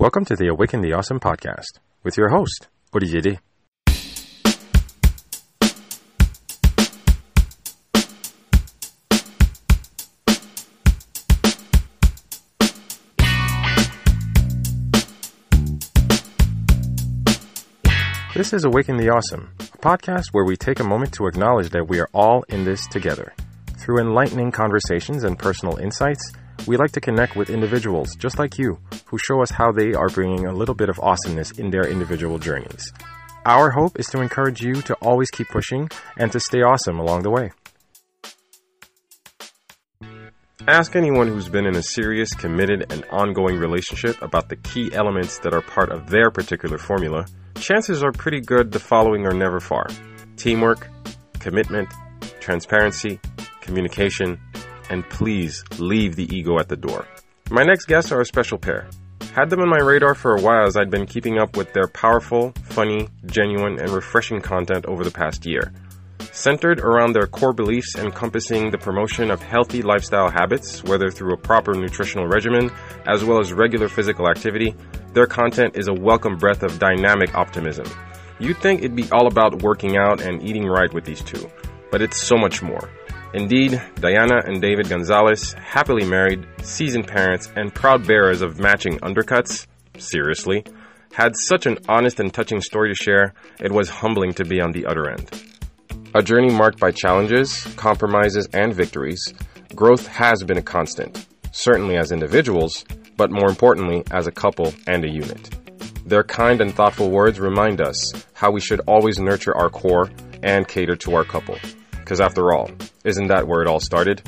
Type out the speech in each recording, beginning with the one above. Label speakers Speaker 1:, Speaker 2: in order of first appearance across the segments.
Speaker 1: Welcome to the Awaken the Awesome podcast with your host, Orijede. This is Awaken the Awesome, a podcast where we take a moment to acknowledge that we are all in this together. Through enlightening conversations and personal insights, we like to connect with individuals just like you who show us how they are bringing a little bit of awesomeness in their individual journeys. Our hope is to encourage you to always keep pushing and to stay awesome along the way. Ask anyone who's been in a serious, committed, and ongoing relationship about the key elements that are part of their particular formula chances are pretty good the following are never far teamwork, commitment, transparency, communication, and please leave the ego at the door. My next guests are a special pair. Had them on my radar for a while as I'd been keeping up with their powerful, funny, genuine, and refreshing content over the past year. Centered around their core beliefs encompassing the promotion of healthy lifestyle habits, whether through a proper nutritional regimen as well as regular physical activity, their content is a welcome breath of dynamic optimism. You'd think it'd be all about working out and eating right with these two, but it's so much more. Indeed, Diana and David Gonzalez, happily married, seasoned parents, and proud bearers of matching undercuts, seriously, had such an honest and touching story to share, it was humbling to be on the other end. A journey marked by challenges, compromises, and victories, growth has been a constant, certainly as individuals, but more importantly, as a couple and a unit. Their kind and thoughtful words remind us how we should always nurture our core and cater to our couple. Because after all, isn't that where it all started?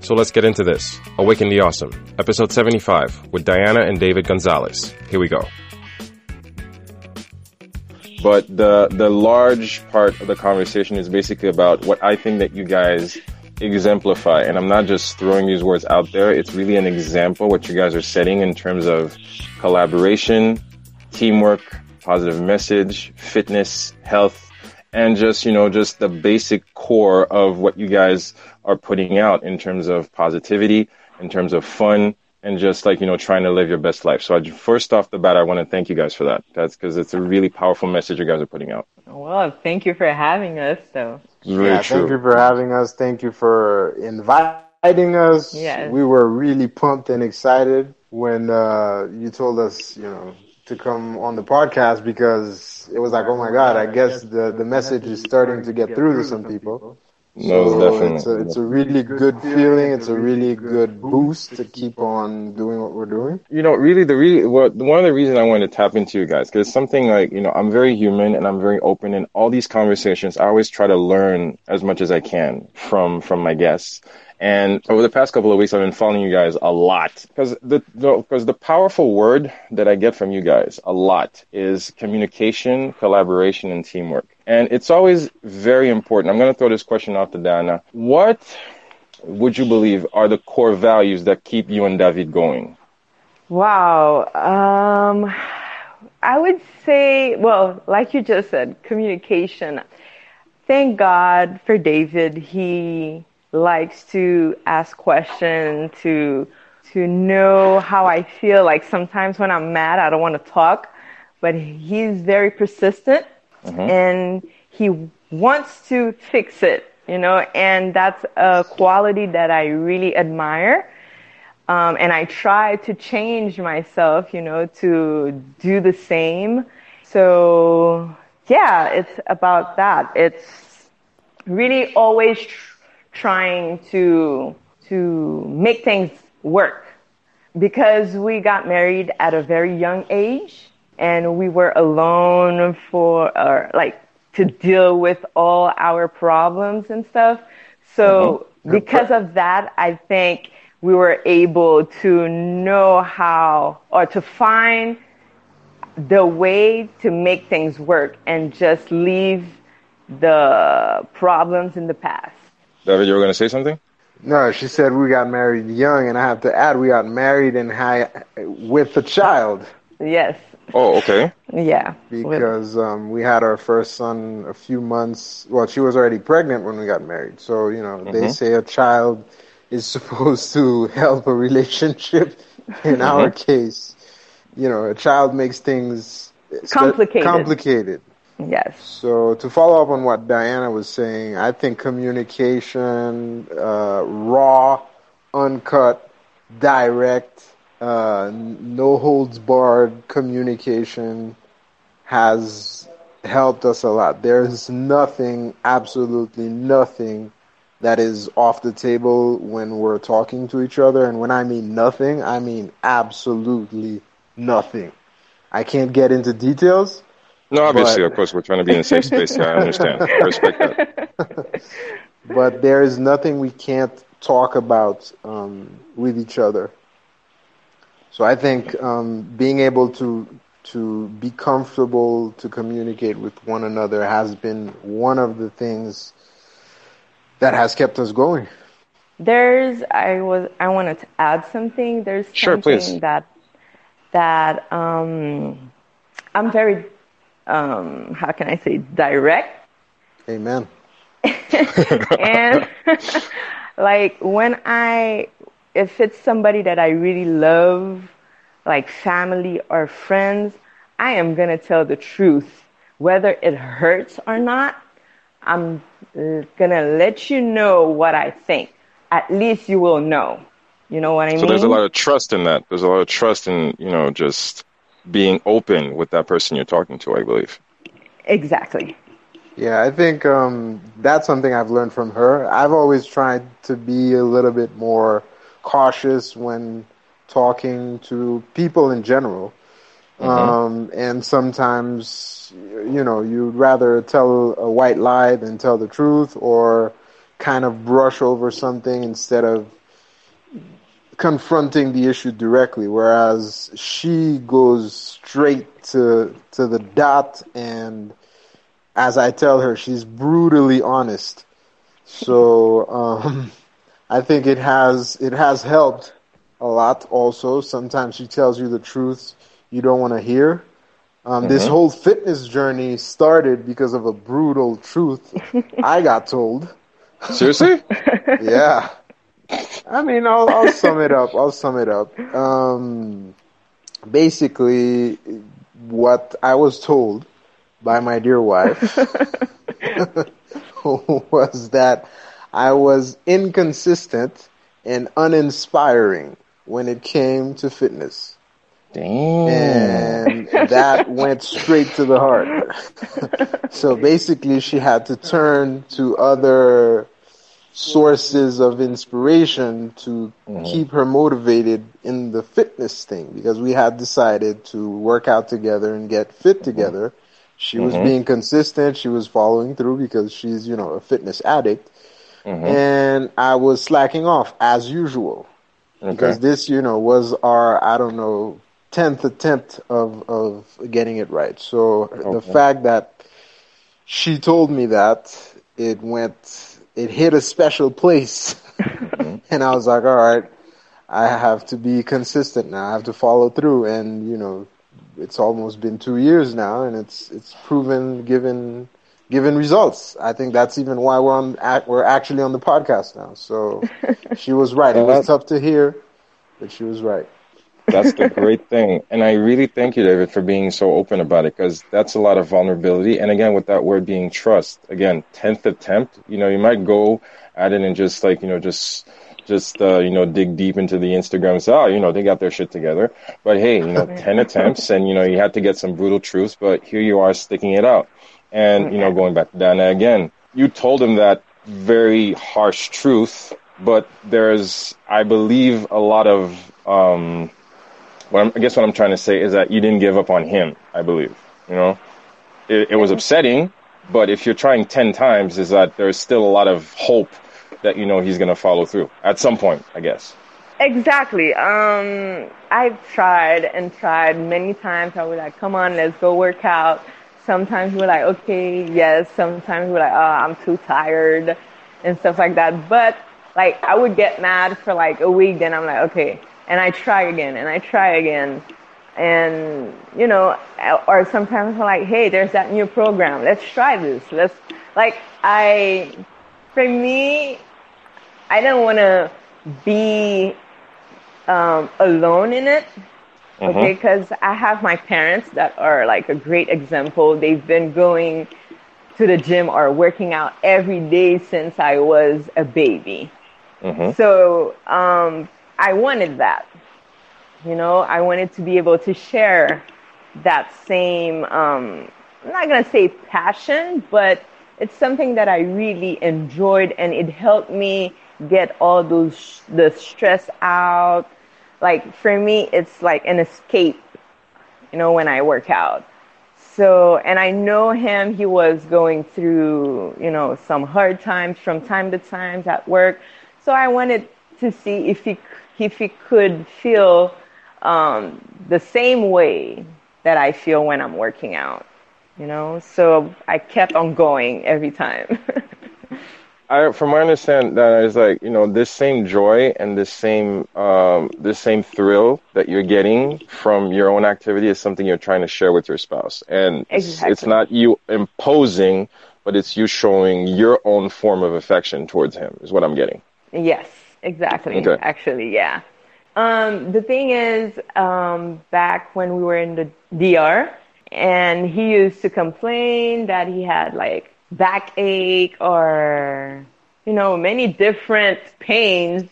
Speaker 1: So let's get into this. Awaken the Awesome, episode 75, with Diana and David Gonzalez. Here we go. But the the large part of the conversation is basically about what I think that you guys exemplify. And I'm not just throwing these words out there. It's really an example what you guys are setting in terms of collaboration, teamwork, positive message, fitness, health, and just, you know, just the basic core of what you guys are putting out in terms of positivity, in terms of fun, and just like, you know, trying to live your best life. So I, first off the bat, I want to thank you guys for that. That's because it's a really powerful message you guys are putting out.
Speaker 2: Well, thank you for having us. So
Speaker 3: really yeah, true. Thank you for having us. Thank you for inviting us.
Speaker 2: Yes.
Speaker 3: We were really pumped and excited when uh, you told us, you know, to come on the podcast because it was like, oh my God, I guess the, the message is starting to get through to some people.
Speaker 1: No, so definitely.
Speaker 3: It's a, it's a really good feeling. It's a really good boost to keep on doing what we're doing.
Speaker 1: You know, really, the really what one of the reasons I wanted to tap into you guys because something like you know I'm very human and I'm very open in all these conversations. I always try to learn as much as I can from from my guests. And over the past couple of weeks, I've been following you guys a lot because the because the, the powerful word that I get from you guys a lot is communication, collaboration, and teamwork. And it's always very important. I'm going to throw this question out to Dana. What would you believe are the core values that keep you and David going?
Speaker 2: Wow. Um, I would say, well, like you just said, communication. Thank God for David. He likes to ask questions, to to know how I feel. Like sometimes when I'm mad, I don't want to talk, but he's very persistent mm-hmm. and he wants to fix it, you know, and that's a quality that I really admire. Um, and I try to change myself, you know, to do the same. So yeah, it's about that. It's really always trying to to make things work. Because we got married at a very young age and we were alone for or like to deal with all our problems and stuff. So mm-hmm. because of that i think we were able to know how or to find the way to make things work and just leave the problems in the past
Speaker 1: David, you were going to say something?
Speaker 3: No, she said we got married young, and I have to add we got married and high with a child.
Speaker 2: Yes.
Speaker 1: Oh, okay.
Speaker 2: Yeah.
Speaker 3: Because um, we had our first son a few months. Well, she was already pregnant when we got married. So you know, mm-hmm. they say a child is supposed to help a relationship. In mm-hmm. our case, you know, a child makes things
Speaker 2: Complicated.
Speaker 3: Complicated.
Speaker 2: Yes.
Speaker 3: So to follow up on what Diana was saying, I think communication, uh, raw, uncut, direct, uh, no holds barred communication has helped us a lot. There's nothing, absolutely nothing that is off the table when we're talking to each other. And when I mean nothing, I mean absolutely nothing. I can't get into details.
Speaker 4: No, obviously,
Speaker 3: But-
Speaker 4: of course, we're trying to be in a safe space. Yeah, I understand. I respect that.
Speaker 3: but there is nothing we can't talk about um, with each other. So I think um, being able to to be comfortable to communicate with one another has been one of the things that has kept us going.
Speaker 2: There's I was I wanted to add something. There's
Speaker 4: Sure,
Speaker 2: something
Speaker 4: please.
Speaker 2: that that um I'm very um how can I say direct
Speaker 3: Amen.
Speaker 2: and like when I if it's somebody that I really love like family or friends, I am going to tell the truth whether it hurts or not. I'm uh, going to let you know what I think. At least you will know. You know what I
Speaker 4: So
Speaker 2: mean?
Speaker 4: there's a lot of trust in that. There's a lot of trust in, you know, just being open with that person you're talking to, I believe.
Speaker 2: exactly.
Speaker 3: Yeah, I think um, that's something I've learned from her. I've always tried to be a little bit more cautious when talking to people in general. Um, and sometimes, you know, you'd rather tell a white lie than tell the truth or kind of brush over something instead of confronting the issue directly. Whereas she goes straight to, to the dot and as I tell her, she's brutally honest. So um, I think it has it has helped a lot. Also, sometimes she tells you the truths you don't want to hear. Um, This whole fitness journey started because of a brutal truth I got told.
Speaker 4: Seriously?
Speaker 3: Yeah. I mean, I'll, I'll sum it up. I'll sum it up. Um, basically, what I was told by my dear wife was that I was inconsistent and uninspiring when it came to fitness.
Speaker 4: Damn.
Speaker 3: And that went straight to the heart. so basically, she had to turn to other sources of inspiration to mm-hmm. keep her motivated in the fitness thing because we had decided to work out together and get fit mm-hmm. together. She was mm-hmm. being consistent. She was following through because she's, you know, a fitness addict. And I was slacking off as usual because this, you know, was our, I don't know, 10th attempt of, of getting it right. So the fact that she told me that it went, it hit a special place. Mm-hmm. and I was like, all right, I have to be consistent now. I have to follow through. And, you know, it's almost been two years now and it's, it's proven, given, given results. I think that's even why we're on, we're actually on the podcast now. So she was right. It was tough to hear, but she was right.
Speaker 4: That's the great thing. And I really thank you, David, for being so open about it because that's a lot of vulnerability. And again, with that word being trust, again, 10th attempt, you know, you might go at it and just like, you know, just, just, uh, you know, dig deep into the Instagram and say, oh, you know, they got their shit together. But hey, you know, 10 attempts and, you know, you had to get some brutal truths, but here you are sticking it out. And, you know, going back to Dana again, you told him that very harsh truth, but there's, I believe, a lot of, um, what I'm, I guess what I'm trying to say is that you didn't give up on him. I believe, you know, it, it was upsetting, but if you're trying ten times, is that there's still a lot of hope that you know he's going to follow through at some point. I guess.
Speaker 2: Exactly. Um, I've tried and tried many times. I was like, come on, let's go work out. Sometimes we're like, okay, yes. Sometimes we're like, oh, I'm too tired and stuff like that. But like, I would get mad for like a week. Then I'm like, okay. And I try again and I try again. And, you know, or sometimes I'm like, hey, there's that new program. Let's try this. Let's, like, I, for me, I don't want to be um, alone in it. Mm-hmm. Okay, because I have my parents that are like a great example. They've been going to the gym or working out every day since I was a baby. Mm-hmm. So um, I wanted that. You know, I wanted to be able to share that same, um, I'm not going to say passion, but it's something that I really enjoyed and it helped me get all those, the stress out. Like for me, it's like an escape, you know, when I work out. So, and I know him, he was going through, you know, some hard times from time to time at work. So I wanted to see if he, if he could feel um, the same way that I feel when I'm working out, you know? So I kept on going every time.
Speaker 4: I, from my understand that is like you know this same joy and this same um, this same thrill that you're getting from your own activity is something you're trying to share with your spouse, and exactly. it's, it's not you imposing, but it's you showing your own form of affection towards him. Is what I'm getting.
Speaker 2: Yes, exactly. Okay. Actually, yeah. Um, the thing is, um, back when we were in the DR, and he used to complain that he had like backache or, you know, many different pains.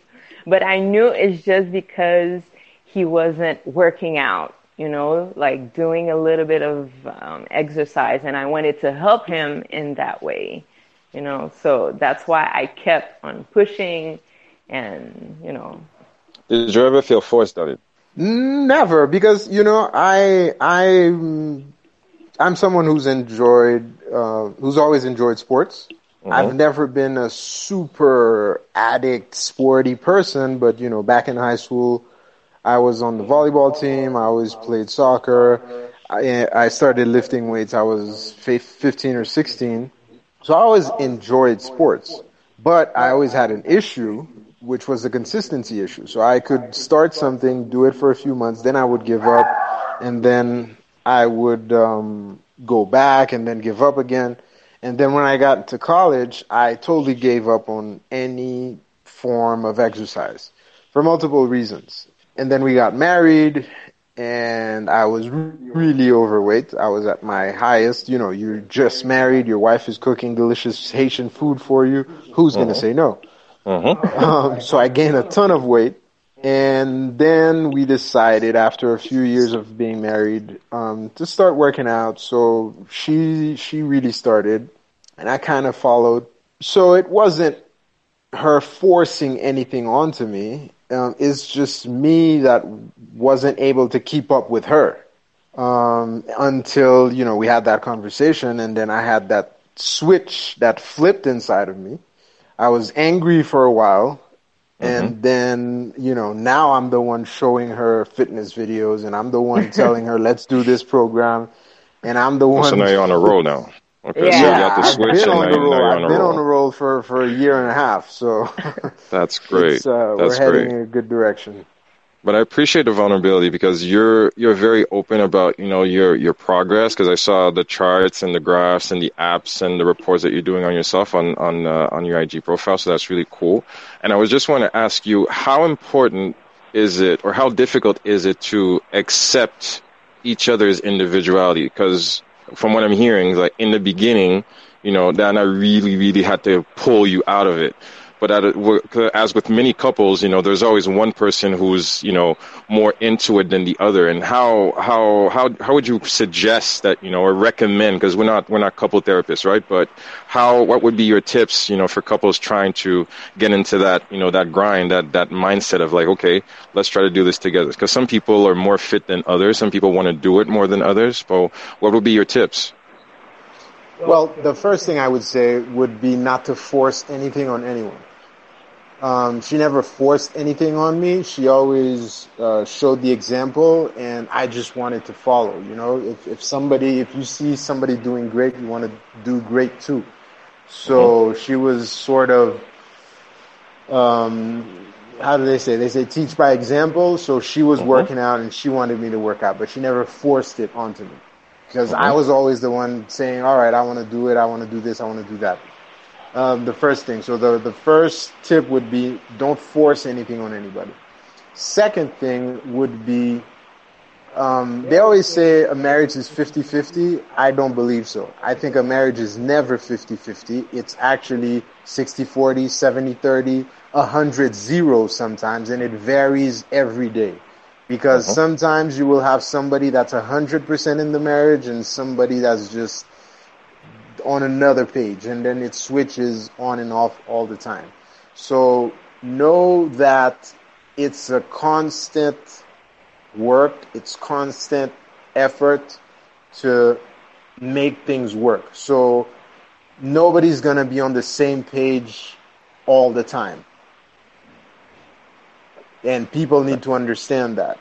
Speaker 2: But I knew it's just because he wasn't working out, you know, like doing a little bit of um, exercise. And I wanted to help him in that way, you know. So that's why I kept on pushing and, you know.
Speaker 4: Did you ever feel forced on it?
Speaker 3: Never, because you know I I I'm someone who's enjoyed, uh, who's always enjoyed sports. Mm-hmm. I've never been a super addict, sporty person, but you know, back in high school, I was on the volleyball team. I always played soccer. I, I started lifting weights. I was 15 or 16. So I always enjoyed sports, but I always had an issue, which was the consistency issue. So I could start something, do it for a few months, then I would give up, and then I would um, go back and then give up again. And then when I got to college, I totally gave up on any form of exercise for multiple reasons. And then we got married and I was really overweight. I was at my highest. You know, you're just married, your wife is cooking delicious Haitian food for you. Who's uh-huh. going to say no? Uh-huh. Um, so I gained a ton of weight and then we decided after a few years of being married um, to start working out. So she she really started, and I kind of followed. So it wasn't her forcing anything onto me. Um, it's just me that wasn't able to keep up with her um, until you know we had that conversation, and then I had that switch that flipped inside of me. I was angry for a while Mm-hmm. And then, you know, now I'm the one showing her fitness videos and I'm the one telling her, let's do this program. And I'm the one.
Speaker 4: So now you're on a roll now.
Speaker 3: Okay, yeah, so you got the switch I've been on the roll. I've been roll. on the roll for, for a year and a half. So
Speaker 4: that's great.
Speaker 3: Uh,
Speaker 4: that's
Speaker 3: we're heading great. in a good direction
Speaker 4: but I appreciate the vulnerability because you're you're very open about you know your your progress because I saw the charts and the graphs and the apps and the reports that you're doing on yourself on on uh, on your IG profile so that's really cool. And I was just want to ask you how important is it or how difficult is it to accept each other's individuality? Because from what I'm hearing like in the beginning you know Dana really really had to pull you out of it but as with many couples, you know, there's always one person who's, you know, more into it than the other. And how how how how would you suggest that, you know, or recommend? Because we're not we're not couple therapists, right? But how what would be your tips, you know, for couples trying to get into that, you know, that grind, that that mindset of like, okay, let's try to do this together. Because some people are more fit than others. Some people want to do it more than others. But what would be your tips?
Speaker 3: Well, the first thing I would say would be not to force anything on anyone. Um, she never forced anything on me. She always uh, showed the example, and I just wanted to follow. You know, if if somebody, if you see somebody doing great, you want to do great too. So mm-hmm. she was sort of, um, how do they say? They say teach by example. So she was mm-hmm. working out, and she wanted me to work out, but she never forced it onto me because mm-hmm. I was always the one saying, "All right, I want to do it. I want to do this. I want to do that." Um, the first thing. So the the first tip would be don't force anything on anybody. Second thing would be Um, they always say a marriage is 50-50. I don't believe so. I think a marriage is never 50-50. It's actually 60-40, 70-30, 100-0 sometimes, and it varies every day. Because
Speaker 4: Mhm.
Speaker 3: sometimes you will have somebody that's 100% in the marriage and somebody that's just on another page and then it switches on and off all the time. So know that it's a constant work, it's constant effort to make things work. So nobody's going to be on the same page all the time. And people need to understand that.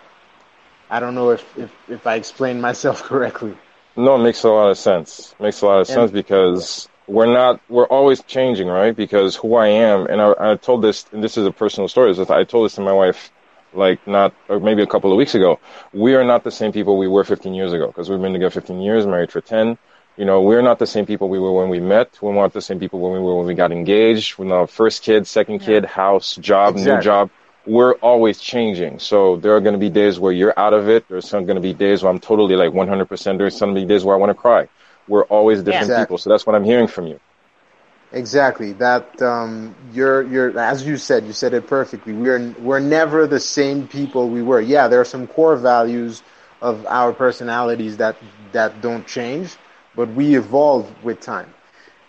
Speaker 3: I don't know if, if, if I explained myself correctly.
Speaker 4: No, it makes a lot of sense. It Makes a lot of sense because we're not, we're always changing, right? Because who I am, and I, I told this, and this is a personal story, is that I told this to my wife, like not, or maybe a couple of weeks ago. We are not the same people we were 15 years ago because we've been together 15 years, married for 10. You know, we're not the same people we were when we met. We're not the same people when we were when we got engaged. When our first kid, second kid, house, job, new job. We're always changing. So there are going to be days where you're out of it. There's some going to be days where I'm totally like 100%. There's some be days where I want to cry. We're always different
Speaker 3: Exactly.
Speaker 4: people. So that's what I'm hearing from you.
Speaker 3: Exactly. That um, you're you're as you said, you said it perfectly. We're we're never the same people we were. Yeah, there are some core values of our personalities that that don't change, but we evolve with time.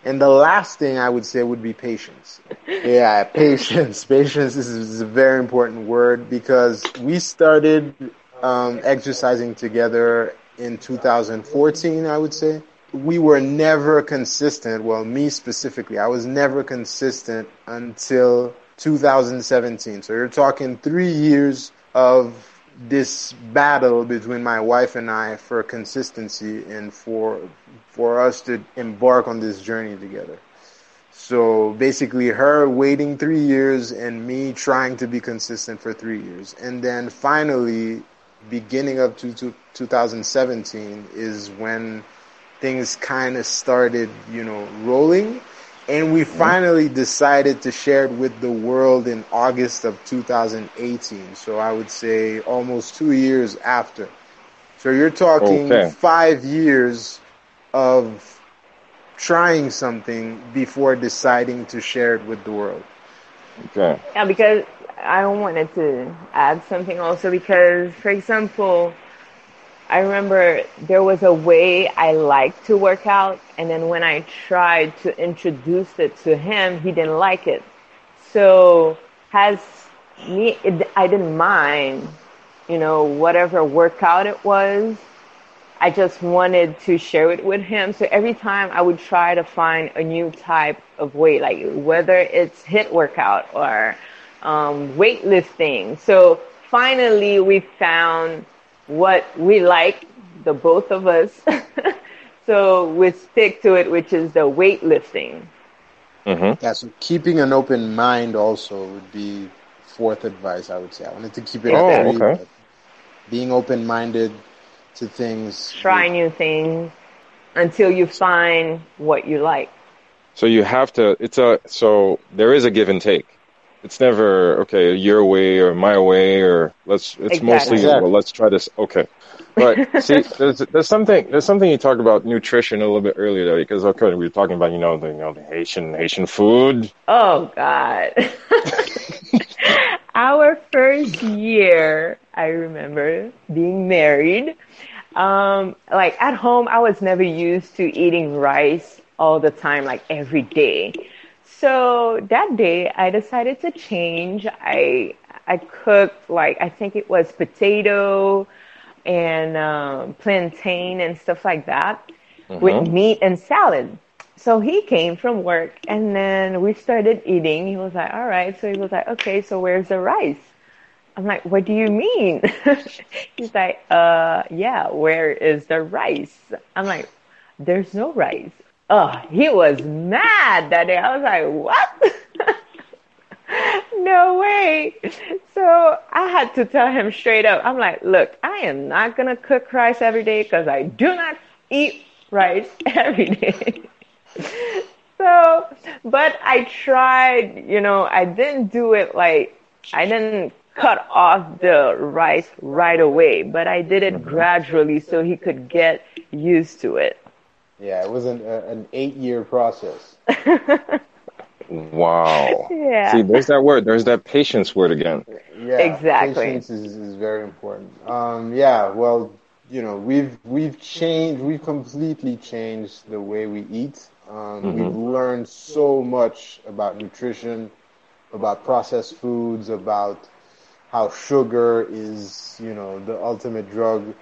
Speaker 3: And the last thing I would say would be patience. Yeah, patience. Patience is, is a very important word because we started um, exercising together in 2014, I would say. We were never consistent. Well, me specifically, I was never consistent until 2017. So you're talking three years of this battle between my wife and I for consistency and for for us to embark on this journey together. So basically, her waiting three years and me trying to be consistent for three years. And then finally, beginning of two, two, 2017 is when things kind of started, you know, rolling. And we finally decided to share it with the world in August of 2018. So I would say almost two years after. So you're talking
Speaker 4: Okay.
Speaker 3: five years of trying something before deciding to share it with the world.
Speaker 4: Okay.
Speaker 2: Yeah, because I wanted to add something also because, for example, I remember there was a way I liked to work out, and then when I tried to introduce it to him, he didn't like it. So, has me, it, I didn't mind, you know, whatever workout it was. I just wanted to share it with him. So every time I would try to find a new type of weight, like whether it's HIIT workout or um, weightlifting. So finally, we found what we like, the both of us. so we stick to it, which is the weightlifting.
Speaker 4: Mm-hmm.
Speaker 3: Yeah, so keeping an open mind also would be fourth advice, I would say. I wanted to keep it
Speaker 4: Oh,
Speaker 3: very,
Speaker 4: okay.
Speaker 3: being open minded to things.
Speaker 2: Try new things until you find what you like.
Speaker 4: So you have to. It's a. So there is a give and take. It's never okay your way or my way or let's. It's
Speaker 2: Exactly.
Speaker 4: mostly
Speaker 3: Exactly.
Speaker 4: well. Let's try this. Okay. But see, there's there's something there's something you talked about nutrition a little bit earlier though, because okay, we were talking about you know the you know the Haitian Haitian food.
Speaker 2: Oh God. Our first year, I remember being married. Um, like at home, I was never used to eating rice all the time, like every day. So that day, I decided to change. I I cooked like I think it was potato and um, plantain and stuff like that with meat and salad. So he came from work and then we started eating. He was like, all right. So he was like, okay, so where's the rice? I'm like, what do you mean? He's like, uh, yeah, where is the rice? I'm like, there's no rice. Oh, he was mad that day. I was like, what? no way. So I had to tell him straight up. I'm like, look, I am not going to cook rice every day because I do not eat rice every day. so, but I tried, you know, I didn't do it like, I didn't cut off the rice right away, but I did it mm-hmm. gradually so he could get used to it.
Speaker 3: Yeah, it was an, uh, an eight year process.
Speaker 4: Wow.
Speaker 2: Yeah.
Speaker 4: See, there's that word. There's that patience word again.
Speaker 3: Yeah,
Speaker 2: Exactly.
Speaker 3: Patience is, is very important. Um, yeah, well, you know, we've we've changed, we've completely changed the way we eat. Um, We've learned so much about nutrition, about processed foods, about how sugar is, you know, the ultimate drug.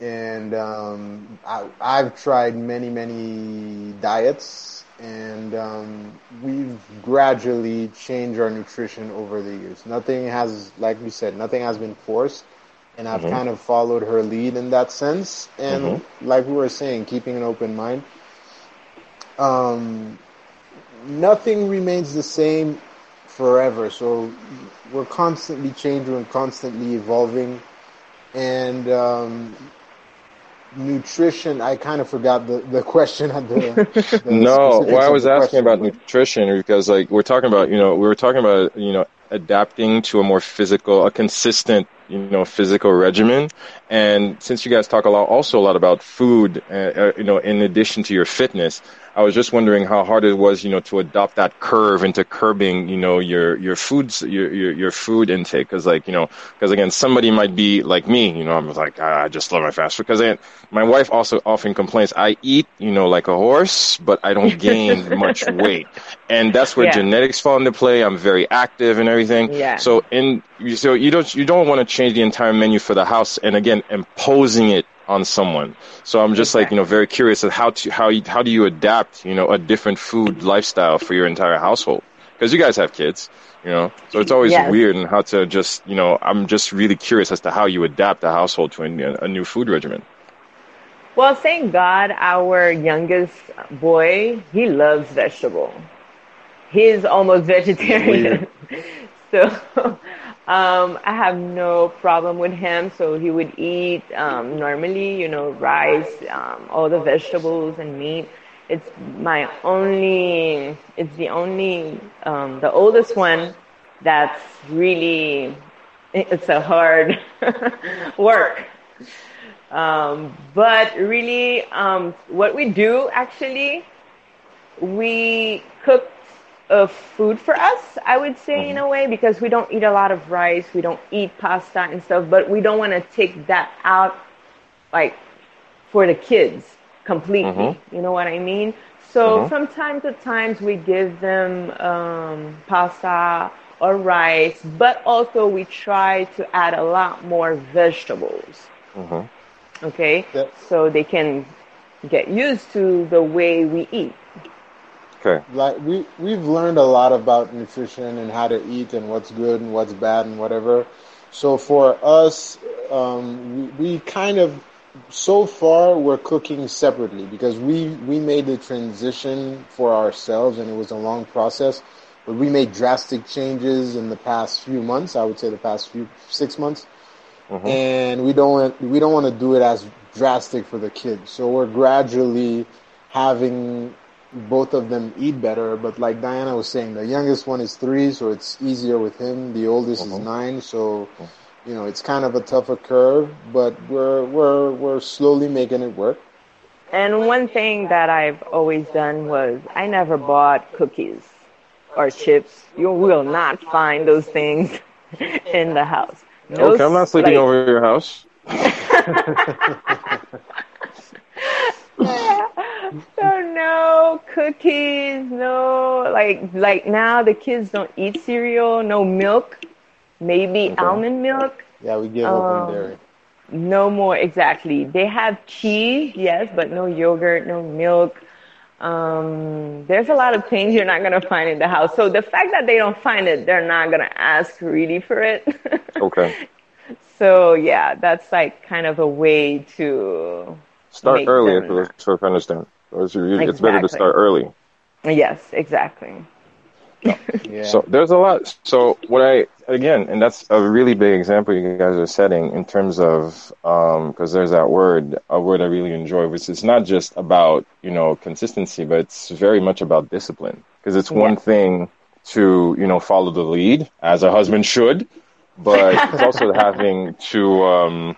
Speaker 3: And um, I, I've tried many, many diets, and um, we've gradually changed our nutrition over the years. Nothing has, like we said, nothing has been forced, and I've kind of followed her lead in that sense. And like we were saying, keeping an open mind. Um, nothing remains the same forever. So we're constantly changing and constantly evolving. And um, nutrition, I kind of forgot the, the question the. the
Speaker 4: No, well, I was asking
Speaker 3: question,
Speaker 4: about nutrition because, like, we're talking about, you know, we were talking about, you know, adapting to a more physical, a consistent, you know, physical regimen. And since you guys talk a lot, also a lot about food, uh, uh, you know, in addition to your fitness, I was just wondering how hard it was, you know, to adopt that curve into curbing, you know, your your foods, your your, your food intake. Because, like, you know, because again, somebody might be like me, you know, I'm like, "Ah, I just love my fast food. Because my wife also often complains, I eat, you know, like a horse, but I don't gain much weight, and that's where
Speaker 2: Yeah.
Speaker 4: genetics fall into play. I'm very active and everything.
Speaker 2: Yeah.
Speaker 4: So in so you don't you don't want to change the entire menu for the house, and again, imposing it on someone. So I'm just like, you know, very curious of how to how you, how do you adapt, you know, a different food lifestyle for your entire household? Because you guys have kids, you know, so it's always
Speaker 2: Yes.
Speaker 4: weird and how to just, you know, I'm just really curious as to how you adapt the household to a, a new food regimen.
Speaker 2: Well, thank God our youngest boy, he loves vegetable. He's almost vegetarian. so um, I have no problem with him. So he would eat um, normally, you know, rice, um, all the vegetables and meat. It's my only, it's the only, um, the oldest one that's really, it's a hard work. Um, but really, um, what we do actually, we cook uh, food for us, I would say, in a way, because we don't eat a lot of rice, we don't eat pasta and stuff, but we don't want to take that out, like, for the kids completely. You know what I mean? So from time to time, we give them um, pasta or rice, but also we try to add a lot more vegetables okay
Speaker 3: Yep.
Speaker 2: so they can get used to the way we eat
Speaker 4: Okay.
Speaker 3: like we we've learned a lot about nutrition and how to eat and what's good and what's bad and whatever. So for us, um, we, we kind of so far we're cooking separately because we we made the transition for ourselves and it was a long process. But we made drastic changes in the past few months. I would say the past few six months and we don't want, we don't want to do it as drastic for the kids. So we're gradually having both of them eat better. But like Diana was saying, the youngest one is three, so it's easier with him. The oldest is uh-huh. nine, so uh-huh. you know it's kind of a tougher curve. But we're we're we're slowly making it work.
Speaker 2: and one thing that i've always done was i never bought cookies or chips you will not find those things in the house No
Speaker 4: Okay, I'm not sleeping
Speaker 2: like-
Speaker 4: over your house.
Speaker 2: So no cookies, no like like now the kids don't eat cereal, no milk, maybe almond milk,
Speaker 3: Yeah, we give up on
Speaker 2: Um,
Speaker 3: dairy.
Speaker 2: no more exactly. They have cheese, yes, but no yogurt, no milk. Um, there's a lot of things you're not gonna find in the house. So the fact that they don't find it, they're not gonna ask really for it.
Speaker 4: Okay.
Speaker 2: so yeah, that's like kind of a way to
Speaker 4: Start
Speaker 2: Make
Speaker 4: early,
Speaker 2: them-
Speaker 4: if, if understand. It's, really- it's better to start early.
Speaker 2: yes, exactly.
Speaker 3: Yeah.
Speaker 4: So there's a lot. So what I again, and that's a really big example you guys are setting in terms of because there's that word, a word I really enjoy, which is not just about you know consistency, but it's very much about discipline. Because it's one
Speaker 2: Yeah.
Speaker 4: thing to you know follow the lead as a husband should, but it's also having to um,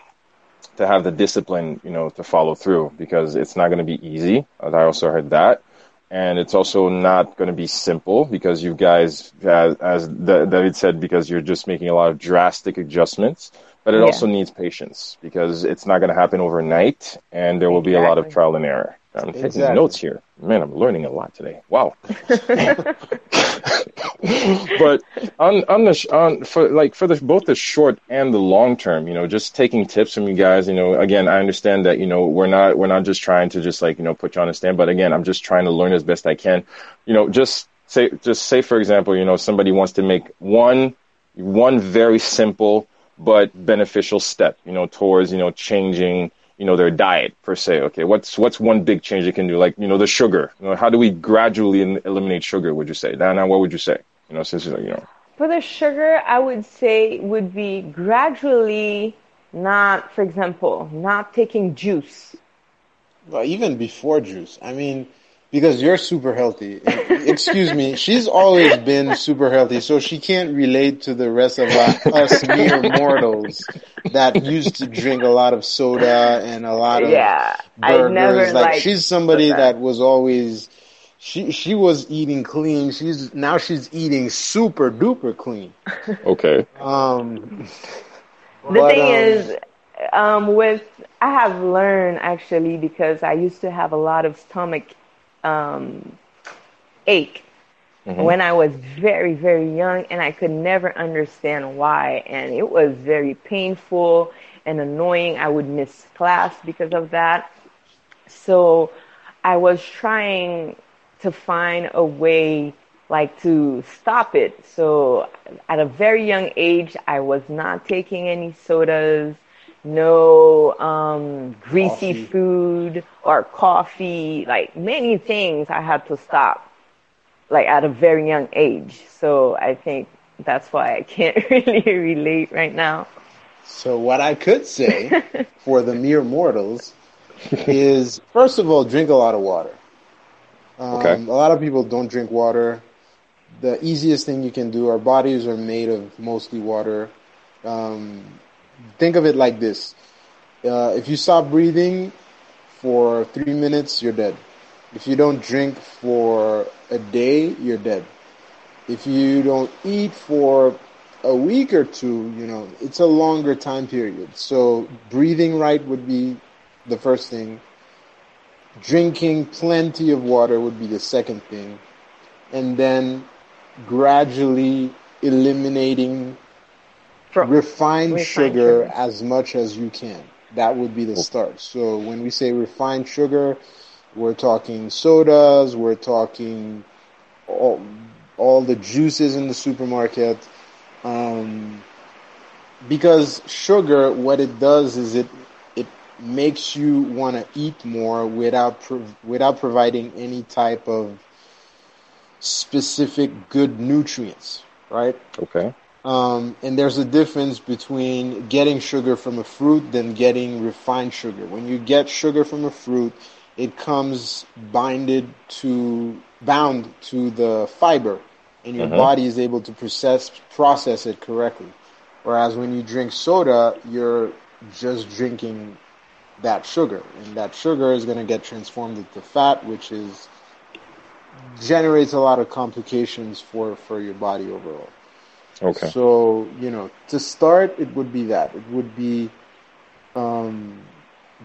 Speaker 4: to have the discipline, you know, to follow through because it's not going to be easy. Uh, I also heard that, and it's also not going to be simple because you guys, as, as David said, because you're just making a lot of drastic adjustments. But it yeah. also needs patience because it's not going to happen overnight, and there will exactly. be a lot of trial and error. I'm taking exactly. notes here. Man, I'm learning a lot today. Wow. but on on the on for like for the both the short and the long term, you know, just taking tips from you guys. You know, again, I understand that you know we're not we're not just trying to just like you know put you on a stand, but again, I'm just trying to learn as best I can. You know, just say just say for example, you know, somebody wants to make one one very simple but beneficial step, you know, towards you know changing you know their diet per se. Okay what's what's one big change you can do? Like you know the sugar. You know how do we gradually eliminate sugar would you say? Dana what would you say? You know since you know.
Speaker 2: For the sugar I would say would be gradually not for example not taking juice.
Speaker 3: Well even before juice. I mean because you're super healthy. Excuse me, she's always been super healthy, so she can't relate to the rest of us mere mortals that used to drink a lot of soda and a lot of
Speaker 2: yeah,
Speaker 3: burgers.
Speaker 2: Never
Speaker 3: like she's somebody that was always she she was eating clean. She's now she's eating super duper clean.
Speaker 4: Okay.
Speaker 3: Um.
Speaker 2: The but, thing um, is, um, with I have learned actually because I used to have a lot of stomach um, ache mm-hmm. when I was very, very young, and I could never understand why. And it was very painful and annoying. I would miss class because of that. So I was trying to find a way like to stop it. So at a very young age, I was not taking any sodas no um, greasy coffee. food or coffee, like many things I had to stop, like at a very young age. So I think that's why I can't really relate right now.
Speaker 3: So what I could say for the mere mortals is, first of all, drink a lot of water. Um, okay. A lot of people don't drink water. The easiest thing you can do, our bodies are made of mostly water. Um, think of it like this. Uh, if you stop breathing for three minutes, you're dead. If you don't drink for a day, you're dead. If you don't eat for a week or two, you know, it's a longer time period. So breathing right would be the first thing. Drinking plenty of water would be the second thing. And then gradually eliminating refined sugar, sugar as much as you can. That would be the start. So when we say refined sugar, we're talking sodas, we're talking all, all the juices in the supermarket. Um, because sugar, what it does is it it makes you want to eat more without without providing any type of specific good nutrients, right?
Speaker 4: Okay.
Speaker 3: Um, and there's a difference between getting sugar from a fruit than getting refined sugar. When you get sugar from a fruit, it comes binded to bound to the fiber, and your uh-huh. body is able to process process it correctly. Whereas when you drink soda, you're just drinking that sugar, and that sugar is going to get transformed into fat, which is generates a lot of complications for for your body overall.
Speaker 4: Okay.
Speaker 3: So, you know, to start, it would be that. It would be um,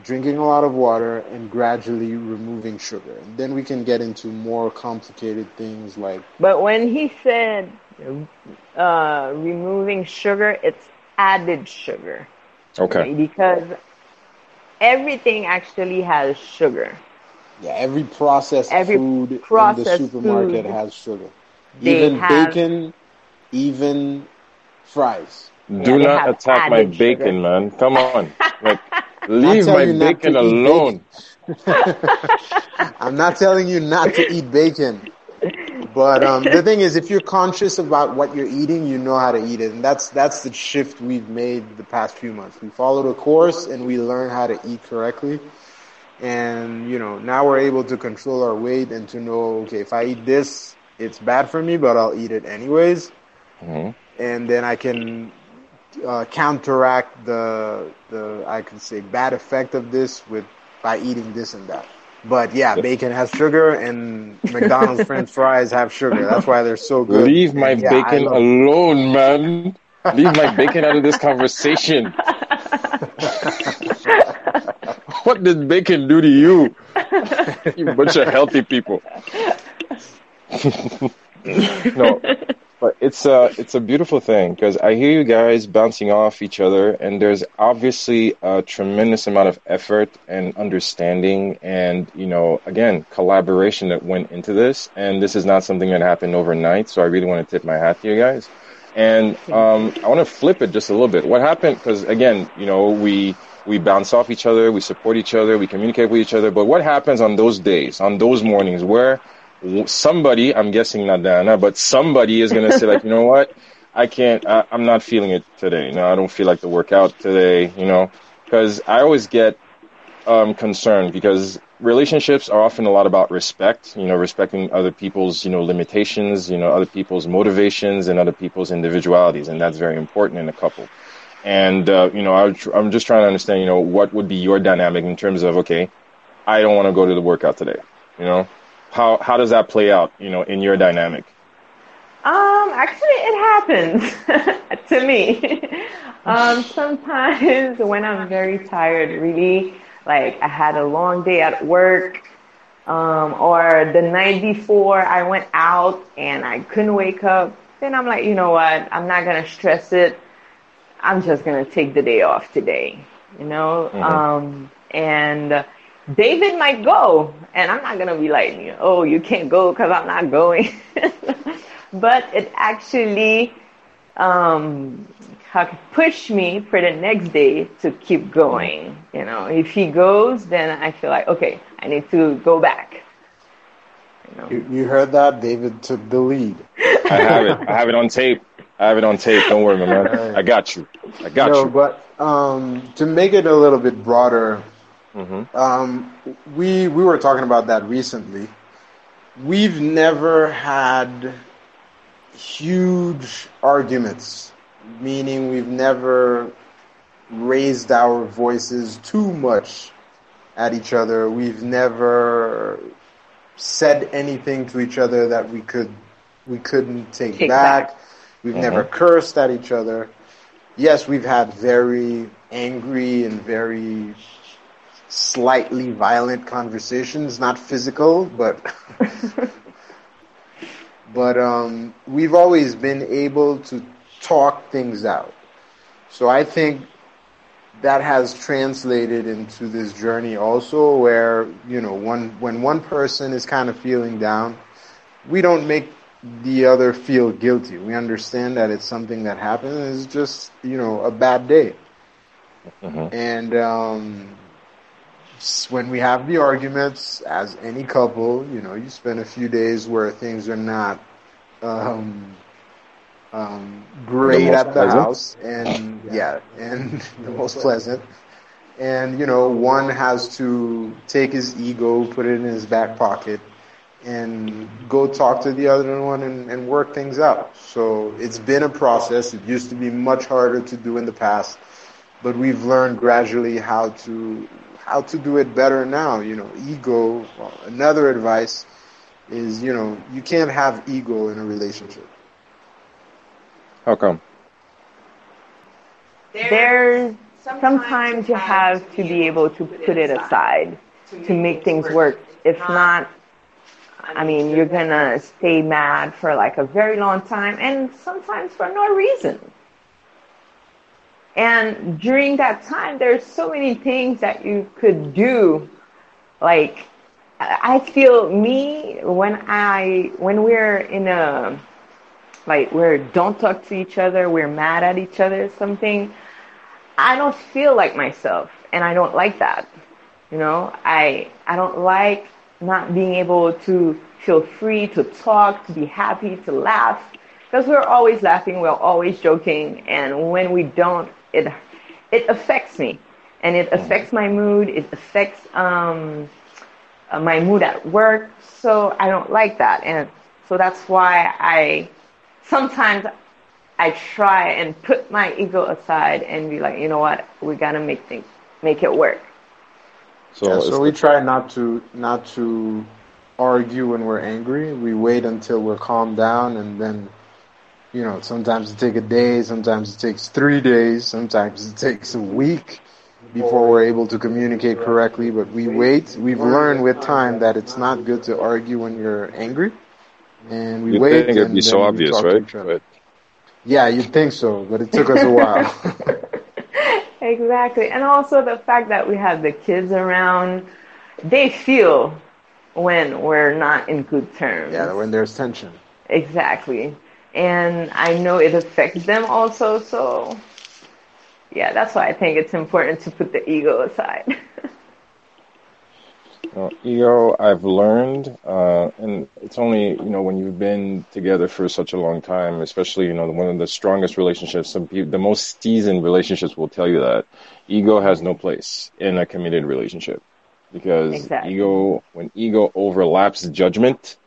Speaker 3: drinking a lot of water and gradually removing sugar. And then we can get into more complicated things like.
Speaker 2: But when he said uh, removing sugar, it's added sugar.
Speaker 4: Okay.
Speaker 2: Because everything actually has sugar.
Speaker 3: Yeah, every processed every food processed in the supermarket food, has sugar. Even bacon even fries.
Speaker 4: Do yeah, not attack my bacon, sugar. man. Come on. Like, leave my bacon alone.
Speaker 3: Bacon. I'm not telling you not to eat bacon. But um, the thing is, if you're conscious about what you're eating, you know how to eat it, and that's that's the shift we've made the past few months. We followed a course and we learn how to eat correctly, and you know now we're able to control our weight and to know, okay, if I eat this, it's bad for me, but I'll eat it anyways. Mm-hmm. And then I can uh, counteract the the I can say bad effect of this with by eating this and that. But yeah, bacon has sugar, and McDonald's French fries have sugar. That's why they're so good.
Speaker 4: Leave my
Speaker 3: yeah,
Speaker 4: bacon alone, man. Leave my bacon out of this conversation. what did bacon do to you? You bunch of healthy people. no, but it's a it's a beautiful thing because I hear you guys bouncing off each other, and there's obviously a tremendous amount of effort and understanding, and you know, again, collaboration that went into this. And this is not something that happened overnight, so I really want to tip my hat to you guys. And um, I want to flip it just a little bit. What happened? Because again, you know, we we bounce off each other, we support each other, we communicate with each other. But what happens on those days, on those mornings, where somebody, I'm guessing not Diana, but somebody is going to say like, you know what, I can't, I, I'm not feeling it today. No, I don't feel like the workout today. You know, because I always get um, concerned because relationships are often a lot about respect. You know, respecting other people's you know limitations, you know, other people's motivations and other people's individualities, and that's very important in a couple. And uh, you know, I, I'm just trying to understand, you know, what would be your dynamic in terms of okay, I don't want to go to the workout today. You know, how how does that play out? You know, in your dynamic.
Speaker 2: Um, actually, it happens to me. um, sometimes when I'm very tired, really, like I had a long day at work, um, or the night before I went out and I couldn't wake up, then I'm like, you know what? I'm not gonna stress it. I'm just gonna take the day off today, you know.
Speaker 4: Mhm.
Speaker 2: Um, and David might go, and I'm not gonna be like, oh, you can't go because I'm not going. but it actually um, how can- push me for the next day to keep going. You know, if he goes, then I feel like okay, I need to go back. You know.
Speaker 3: You, you heard that? David took the lead.
Speaker 4: I have it. I have it on tape. I have it on tape. Don't worry, my man. I got you. I got
Speaker 3: no,
Speaker 4: you.
Speaker 3: but um, to make it a little bit broader,
Speaker 4: hmm
Speaker 3: um, we we were talking about that recently. We've never had huge arguments, meaning we've never raised our voices too much at each other. We've never said anything to each other that we could we couldn't take,
Speaker 2: Take
Speaker 3: back.
Speaker 2: back.
Speaker 3: We've never cursed at each other. Yes, we've had very angry and very slightly violent conversations, not physical, but but um, we've always been able to talk things out. So I think that has translated into this journey also where, you know, one when one person is kind of feeling down, we don't make the other feel guilty. We understand that it's something that happens. It's just, you know, a bad day.
Speaker 4: Mhm.
Speaker 3: And um, s- when we have the arguments, as any couple, you know, you spend a few days where things are not um, um, great
Speaker 4: most
Speaker 3: at the
Speaker 4: pleasant.
Speaker 3: house, and yeah, and the most pleasant. And you know, one has to take his ego, put it in his back pocket, and go talk to the other one and, and work things out. So it's been a process. It used to be much harder to do in the past, but we've learned gradually how to how to do it better now. You know, ego. Well, another advice is you know you can't have ego in a relationship.
Speaker 4: How come?
Speaker 2: There's sometimes you have to be able to put it aside to make things work. If not, I mean, you're gonna stay mad for like a very long time and sometimes for no reason. And during that time, there's so many things that you could do. Like, I feel me when I, when we're in a, like, we're don't talk to each other, we're mad at each other, something, I don't feel like myself. And I don't like that. You know, I, I don't like not being able to feel free to talk, to be happy, to laugh. Because we're always laughing, we're always joking, and when we don't, it it affects me, and it affects my mood. It affects um, uh, my mood at work. So I don't like that, and so that's why I sometimes I try and put my ego aside and be like, you know what, we gotta make things make it work.
Speaker 3: So, yeah, so we try not to not to argue when we're angry. We wait until we're calmed down, and then, you know, sometimes it takes a day, sometimes it takes three days, sometimes it takes a week before we're able to communicate correctly. But we wait. We've learned with time that it's not good to argue when you're angry, and we
Speaker 4: You'd
Speaker 3: wait.
Speaker 4: think it'd be so obvious, right? But
Speaker 3: yeah, you'd think so, but it took us a while.
Speaker 2: exactly. And also the fact that we have the kids around, they feel when we're not in good terms.
Speaker 3: Yeah, when there's tension.
Speaker 2: Exactly. And I know it affects them also, so yeah, that's why I think it's important to put the ego aside.
Speaker 4: Well, ego, I've learned, uh, and it's only you know when you've been together for such a long time, especially you know one of the strongest relationships, some people, the most seasoned relationships will tell you that ego has no place in a committed relationship because exactly. ego, when ego overlaps judgment,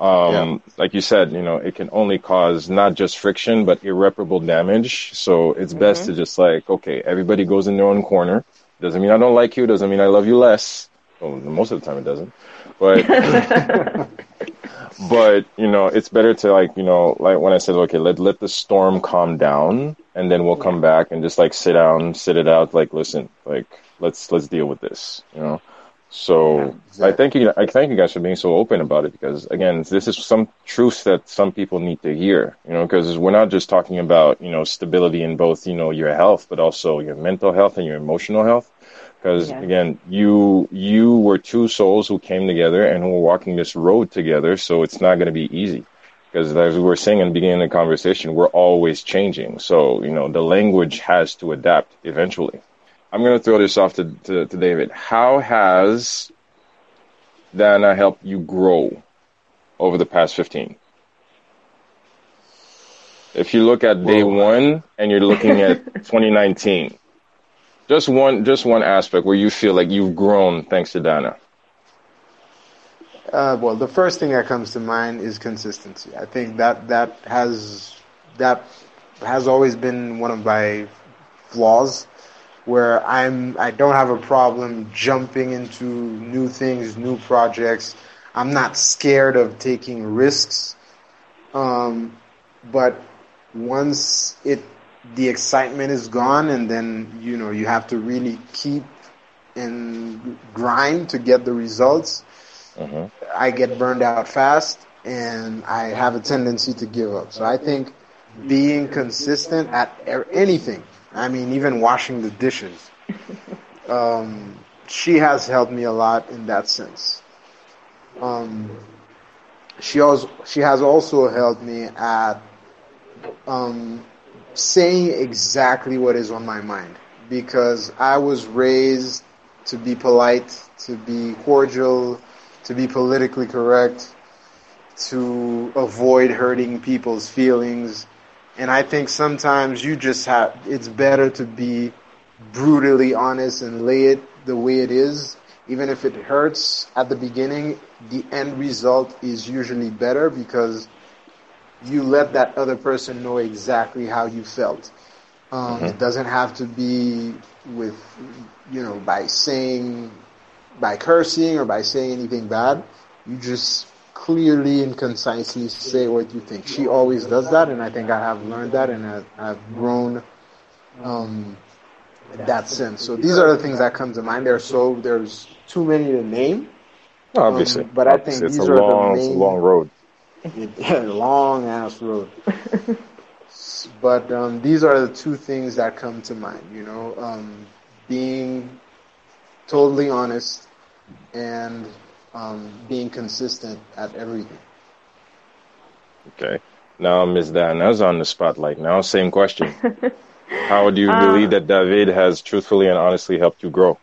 Speaker 4: um, yeah. like you said, you know, it can only cause not just friction but irreparable damage. So it's mm-hmm. best to just like, okay, everybody goes in their own corner. Doesn't mean I don't like you. Doesn't mean I love you less well, most of the time it doesn't. But but you know, it's better to like you know, like when I said, okay, let let the storm calm down, and then we'll come back and just like sit down, sit it out. Like, listen, like let's let's deal with this. You know. So yeah, exactly. I thank you. I thank you guys for being so open about it because again, this is some truths that some people need to hear. You know, because we're not just talking about you know stability in both you know your health, but also your mental health and your emotional health because yeah. again you you were two souls who came together and who were walking this road together so it's not going to be easy because as we were saying in the beginning of the conversation we're always changing so you know the language has to adapt eventually i'm going to throw this off to, to, to david how has dana helped you grow over the past 15 if you look at day Whoa. one and you're looking at 2019 just one, just one aspect where you feel like you've grown thanks to Dana.
Speaker 3: Uh, well, the first thing that comes to mind is consistency. I think that that has that has always been one of my flaws, where I'm I don't have a problem jumping into new things, new projects. I'm not scared of taking risks, um, but once it the excitement is gone and then you know you have to really keep and grind to get the results mm-hmm. i get burned out fast and i have a tendency to give up so i think being consistent at anything i mean even washing the dishes um, she has helped me a lot in that sense um, she also she has also helped me at um, saying exactly what is on my mind because I was raised to be polite, to be cordial, to be politically correct, to avoid hurting people's feelings. And I think sometimes you just have, it's better to be brutally honest and lay it the way it is. Even if it hurts at the beginning, the end result is usually better because you let that other person know exactly how you felt. Um, mm-hmm. It doesn't have to be with, you know, by saying, by cursing or by saying anything bad. You just clearly and concisely say what you think. She always does that, and I think I have learned that and I, have grown um, in that sense. So these are the things that come to mind. There's so there's too many to name.
Speaker 4: Obviously,
Speaker 3: um, but
Speaker 4: I think
Speaker 3: these
Speaker 4: are
Speaker 3: long,
Speaker 4: the main. It's a long road
Speaker 3: yeah, long ass road. but um, these are the two things that come to mind. You know, um, being totally honest and um, being consistent at everything.
Speaker 4: Okay. Now Ms. Dana's on the spotlight. Now, same question. How do you um, believe that David has truthfully and honestly helped you grow?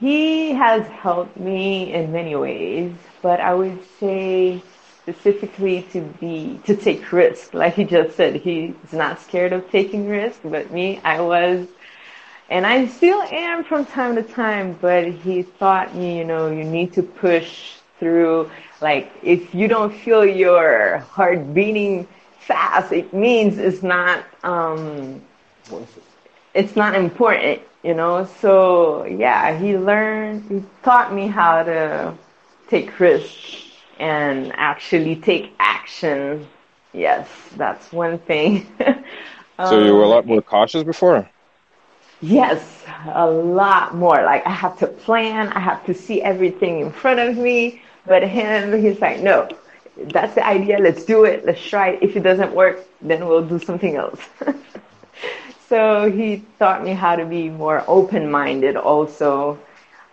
Speaker 2: He has helped me in many ways, but I would say specifically to be to take risks. Like he just said, he's not scared of taking risks, but me, I was, and I still am from time to time. But he taught me, you know, you need to push through. Like if you don't feel your heart beating fast, it means it's not um, it's not important, you know. So yeah, he learned, he taught me how to take risks and actually take action. Yes, that's one thing.
Speaker 4: so you were a lot more cautious before.
Speaker 2: Yes, a lot more. Like I have to plan, I have to see everything in front of me. But him, he's like, no, that's the idea. Let's do it. Let's try it. If it doesn't work, then we'll do something else. so he taught me how to be more open-minded also.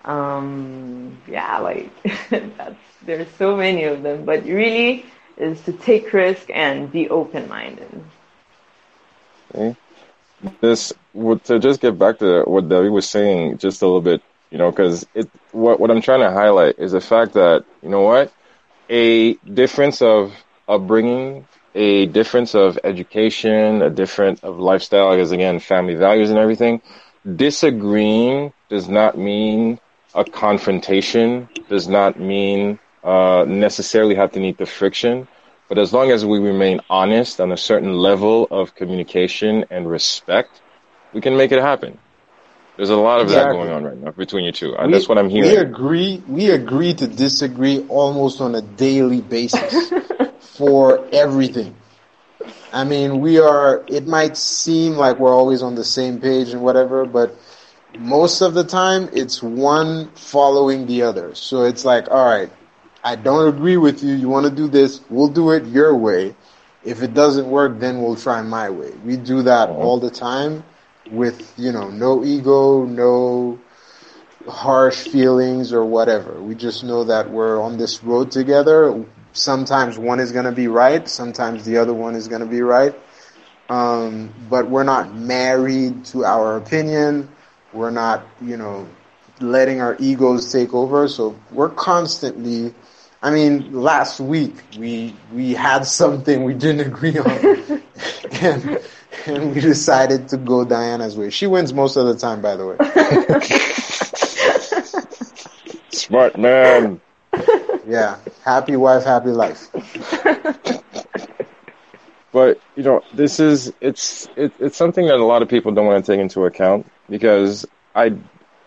Speaker 2: Um, yeah, like there's so many of them, but really is to take risk and be open-minded.
Speaker 4: Okay. This to just get back to what Debbie was saying just a little bit, you know, because it what what I'm trying to highlight is the fact that you know what a difference of upbringing, a difference of education, a difference of lifestyle, because again, family values and everything. Disagreeing does not mean a confrontation, does not mean uh, necessarily have to need the friction. But as long as we remain honest on a certain level of communication and respect, we can make it happen. There's a lot of exactly. that going on right now between you two. Uh, we, That's what I'm hearing.
Speaker 3: We agree. We agree to disagree almost on a daily basis for everything. I mean, we are. It might seem like we're always on the same page and whatever, but most of the time it's one following the other. So it's like, all right, I don't agree with you. You want to do this? We'll do it your way. If it doesn't work, then we'll try my way. We do that uh-huh. all the time with, you know, no ego, no harsh feelings or whatever. We just know that we're on this road together. Sometimes one is going to be right. Sometimes the other one is going to be right. Um, but we're not married to our opinion. We're not, you know, letting our egos take over. So we're constantly I mean, last week we we had something we didn't agree on, and and we decided to go Diana's way. She wins most of the time, by the way.
Speaker 4: Smart man.
Speaker 3: Yeah, happy wife, happy life.
Speaker 4: but you know, this is it's it, it's something that a lot of people don't want to take into account because I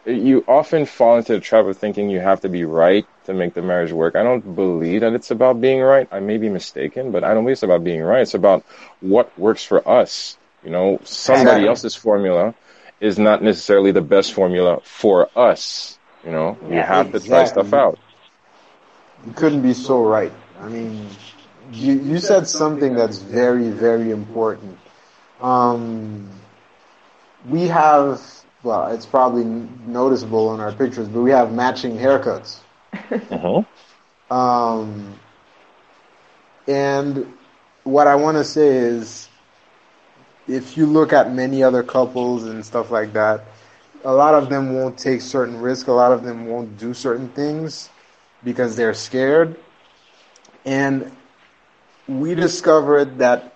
Speaker 4: you often fall into the trap of thinking you have to be right to make the marriage work. I don't believe that it's about being right. I may be mistaken, but I don't believe it's about being right. It's about what works for us. You know, somebody else's formula is not necessarily the best formula for us. You know, you yeah, have to try stuff out.
Speaker 3: You couldn't be so right. I mean, you, you said something that's very, very important. Um, we have well, it's probably noticeable in our pictures, but we have matching haircuts. uh-huh. Um, and what I want to say is, if you look at many other couples and stuff like that, a lot of them won't take certain risks. A lot of them won't do certain things because they're scared. And we discovered that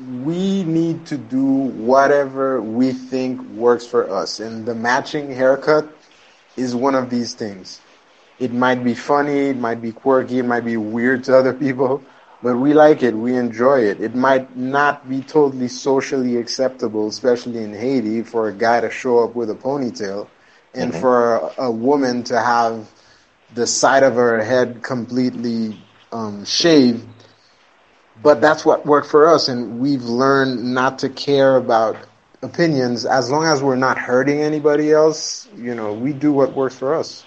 Speaker 3: we need to do whatever we think works for us. And the matching haircut is one of these things. It might be funny, it might be quirky, it might be weird to other people, but we like it, we enjoy it. It might not be totally socially acceptable, especially in Haiti, for a guy to show up with a ponytail and mm-hmm. for a, a, woman to have the side of her head completely um, shaved but that's what worked for us, and we've learned not to care about opinions as long as we're not hurting anybody else. You know, we do what works for us.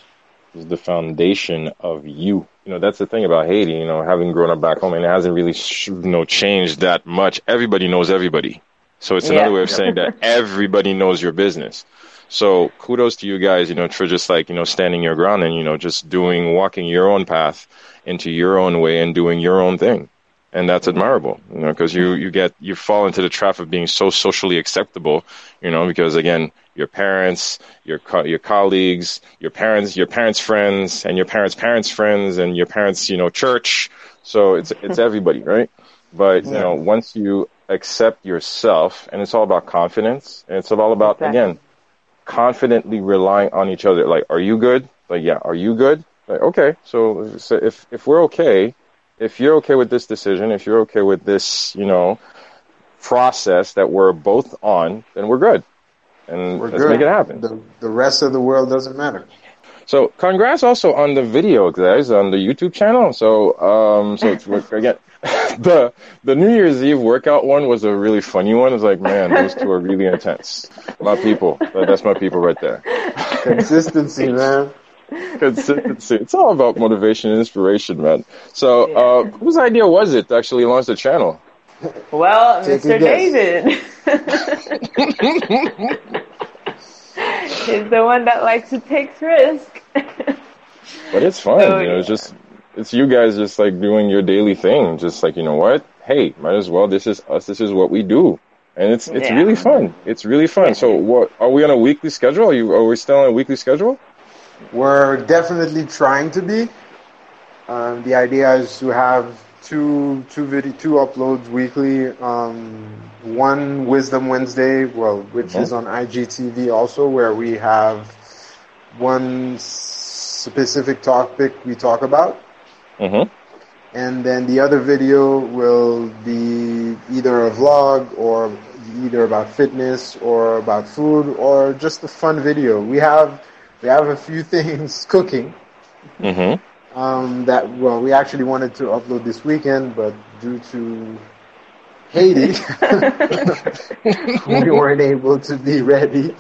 Speaker 4: Is the foundation of you. You know, that's the thing about Haiti. You know, having grown up back home, and it hasn't really, you know, changed that much. Everybody knows everybody. So it's another yeah. way of saying that everybody knows your business. So kudos to you guys, you know, for just like, you know, standing your ground and, you know, just doing, walking your own path into your own way and doing your own thing and that's admirable you know because you you get you fall into the trap of being so socially acceptable you know because again your parents your co- your colleagues your parents your parents friends and your parents parents friends and your parents you know church. So it's it's everybody right? But you know once you accept yourself and it's all about confidence and it's all about exactly. again confidently relying on each other. Like are you good? Like yeah are you good? Like okay so, so if if we're okay if you're okay with this decision, if you're okay with this, you know, process that we're both on, then we're good. And
Speaker 3: We're
Speaker 4: let's
Speaker 3: good.
Speaker 4: make it happen.
Speaker 3: The, the rest of the world doesn't matter.
Speaker 4: So congrats also on the video, guys, on the YouTube channel. So um, so it's, again, the the New Year's Eve workout one was a really funny one. It's like, man, those two are really intense. My people, that's my people right there.
Speaker 3: Consistency, man.
Speaker 4: Consistency. It's all about motivation and inspiration, man. So uh, whose idea was it to actually launch the channel?
Speaker 2: Well,
Speaker 3: Take
Speaker 2: Mr. David. He's the one that likes to take risk.
Speaker 4: But it's fun,
Speaker 2: Oh,
Speaker 4: you know. It's just it's you guys just like doing your daily thing. Just like you know what? Hey, might as well. This is us. This is what we do, and it's it's
Speaker 2: Yeah.
Speaker 4: really fun. It's really fun. So what? Are we on a weekly schedule? Are you? Are we still on a weekly schedule?
Speaker 3: We're definitely trying to be. Um, the idea is to have two two video two uploads weekly. Um, one Wisdom Wednesday, well, which is on IGTV also, where we have one specific topic we talk about,
Speaker 4: Mm-hmm.
Speaker 3: and then the other video will be either a vlog or either about fitness or about food or just a fun video. We have we have a few things cooking
Speaker 4: Mm-hmm.
Speaker 3: um, that well we actually wanted to upload this weekend, but due to Haiti, we weren't able to be ready.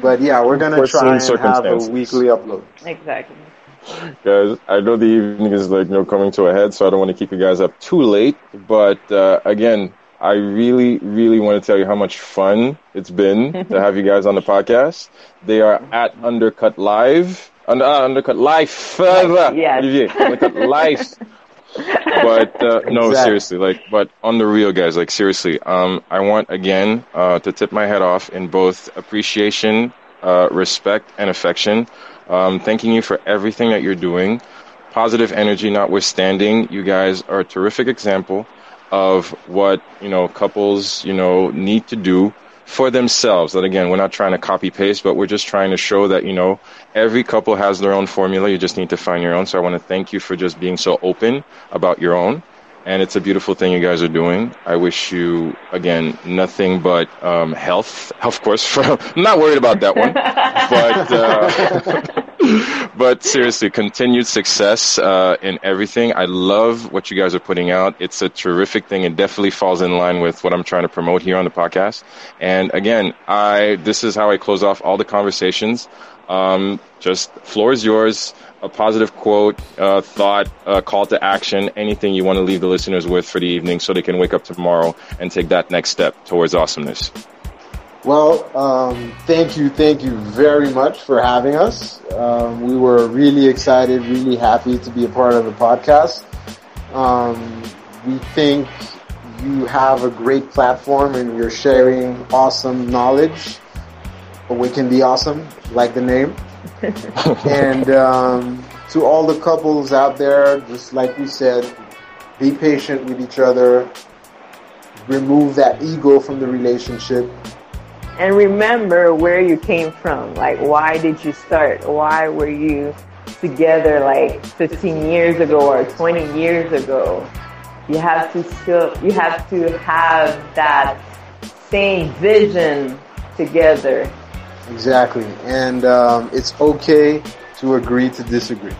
Speaker 3: But yeah, we're gonna
Speaker 4: Unforeseen
Speaker 3: try and have a weekly upload.
Speaker 2: exactly.
Speaker 4: Guys, I know the evening is like you know coming to a head, so I don't want to keep you guys up too late. But uh, again, I really, really want to tell you how much fun it's been to have you guys on the podcast. They are at Undercut Live, under, uh, Undercut Life, further,
Speaker 2: Yes.
Speaker 4: Undercut Life. But uh, no,
Speaker 3: Exactly.
Speaker 4: seriously, like, but on the real, guys, like, seriously, um, I want again uh, to tip my head off in both appreciation, uh, respect, and affection. Um, thanking you for everything that you're doing. Positive energy notwithstanding, you guys are a terrific example of what you know couples you know need to do for themselves. That again, we're not trying to copy paste, but we're just trying to show that you know every couple has their own formula. You just need to find your own. So I want to thank you for just being so open about your own. And it's a beautiful thing you guys are doing. I wish you again nothing but um, health. Of course, I'm not worried about that one, but. Uh, but seriously, continued success uh, in everything. I love what you guys are putting out. It's a terrific thing. It definitely falls in line with what I'm trying to promote here on the podcast. And again, I this is how I close off all the conversations. Um, just floor is yours. A positive quote, uh, thought, uh, call to action, anything you want to leave the listeners with for the evening, so they can wake up tomorrow and take that next step towards awesomeness.
Speaker 3: Well, um, thank you, thank you very much for having us. Um, we were really excited, really happy to be a part of the podcast. Um, we think you have a great platform and you're sharing awesome knowledge. Awaken the Awesome, like the name. and um, to all the couples out there, just like we said, be patient with each other. Remove that ego from the relationship.
Speaker 2: And remember where you came from. Like, why did you start? Why were you together like 15 years ago or 20 years ago? You have to still, you have to have that same vision together.
Speaker 3: Exactly. And um, it's okay to agree to disagree.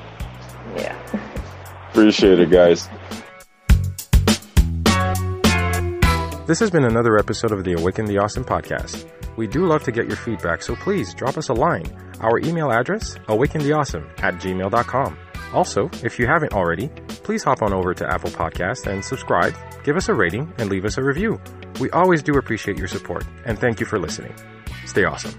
Speaker 2: Yeah.
Speaker 4: Appreciate it, guys.
Speaker 1: This has been another episode of the Awaken the Awesome podcast. We do love to get your feedback, so please drop us a line. Our email address, awakentheawesome at gmail.com. Also, if you haven't already, please hop on over to Apple Podcast and subscribe, give us a rating, and leave us a review. We always do appreciate your support, and thank you for listening. Stay awesome.